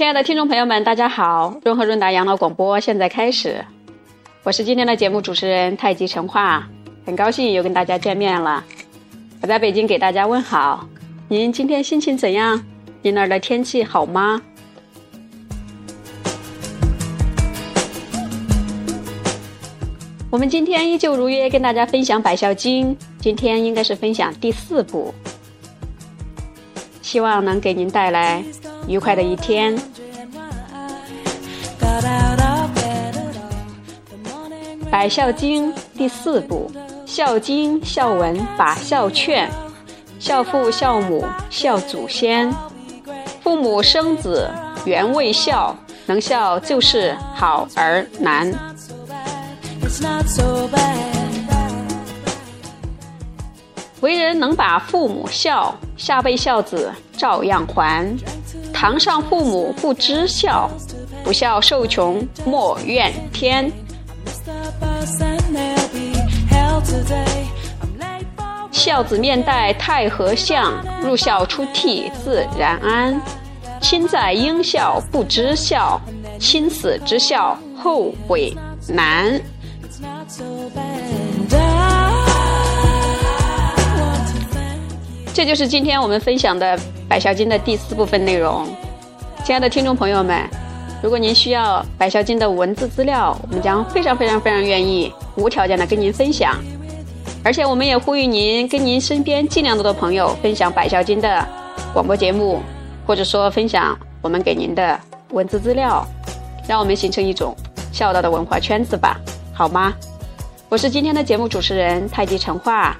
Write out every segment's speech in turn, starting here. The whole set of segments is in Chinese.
亲爱的听众朋友们，大家好！润和润达养老广播现在开始，我是今天的节目主持人太极陈化，很高兴又跟大家见面了。我在北京给大家问好，您今天心情怎样？您那儿的天气好吗？我们今天依旧如约跟大家分享《百孝经》，今天应该是分享第四部，希望能给您带来愉快的一天。《百孝经》第四部：孝经、孝文、法孝劝，孝父、孝母、孝祖先。父母生子，原为孝，能孝就是好儿难。为人能把父母孝，下辈孝子照样还。堂上父母不知孝，不孝受穷莫怨天。孝子面带太和相，入孝出悌自然安。亲在应孝不知孝，亲死知孝后悔难。这就是今天我们分享的《百孝经》的第四部分内容。亲爱的听众朋友们，如果您需要《百孝经》的文字资料，我们将非常非常非常愿意无条件的跟您分享。而且，我们也呼吁您跟您身边尽量多的朋友分享《百孝经》的广播节目，或者说分享我们给您的文字资料，让我们形成一种孝道的文化圈子吧，好吗？我是今天的节目主持人太极陈化。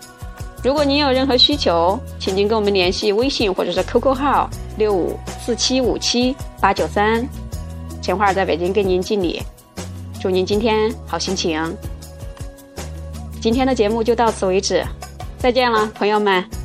如果您有任何需求，请您跟我们联系微信或者是 QQ 号六五四七五七八九三。钱花在北京跟您敬礼，祝您今天好心情。今天的节目就到此为止，再见了，朋友们。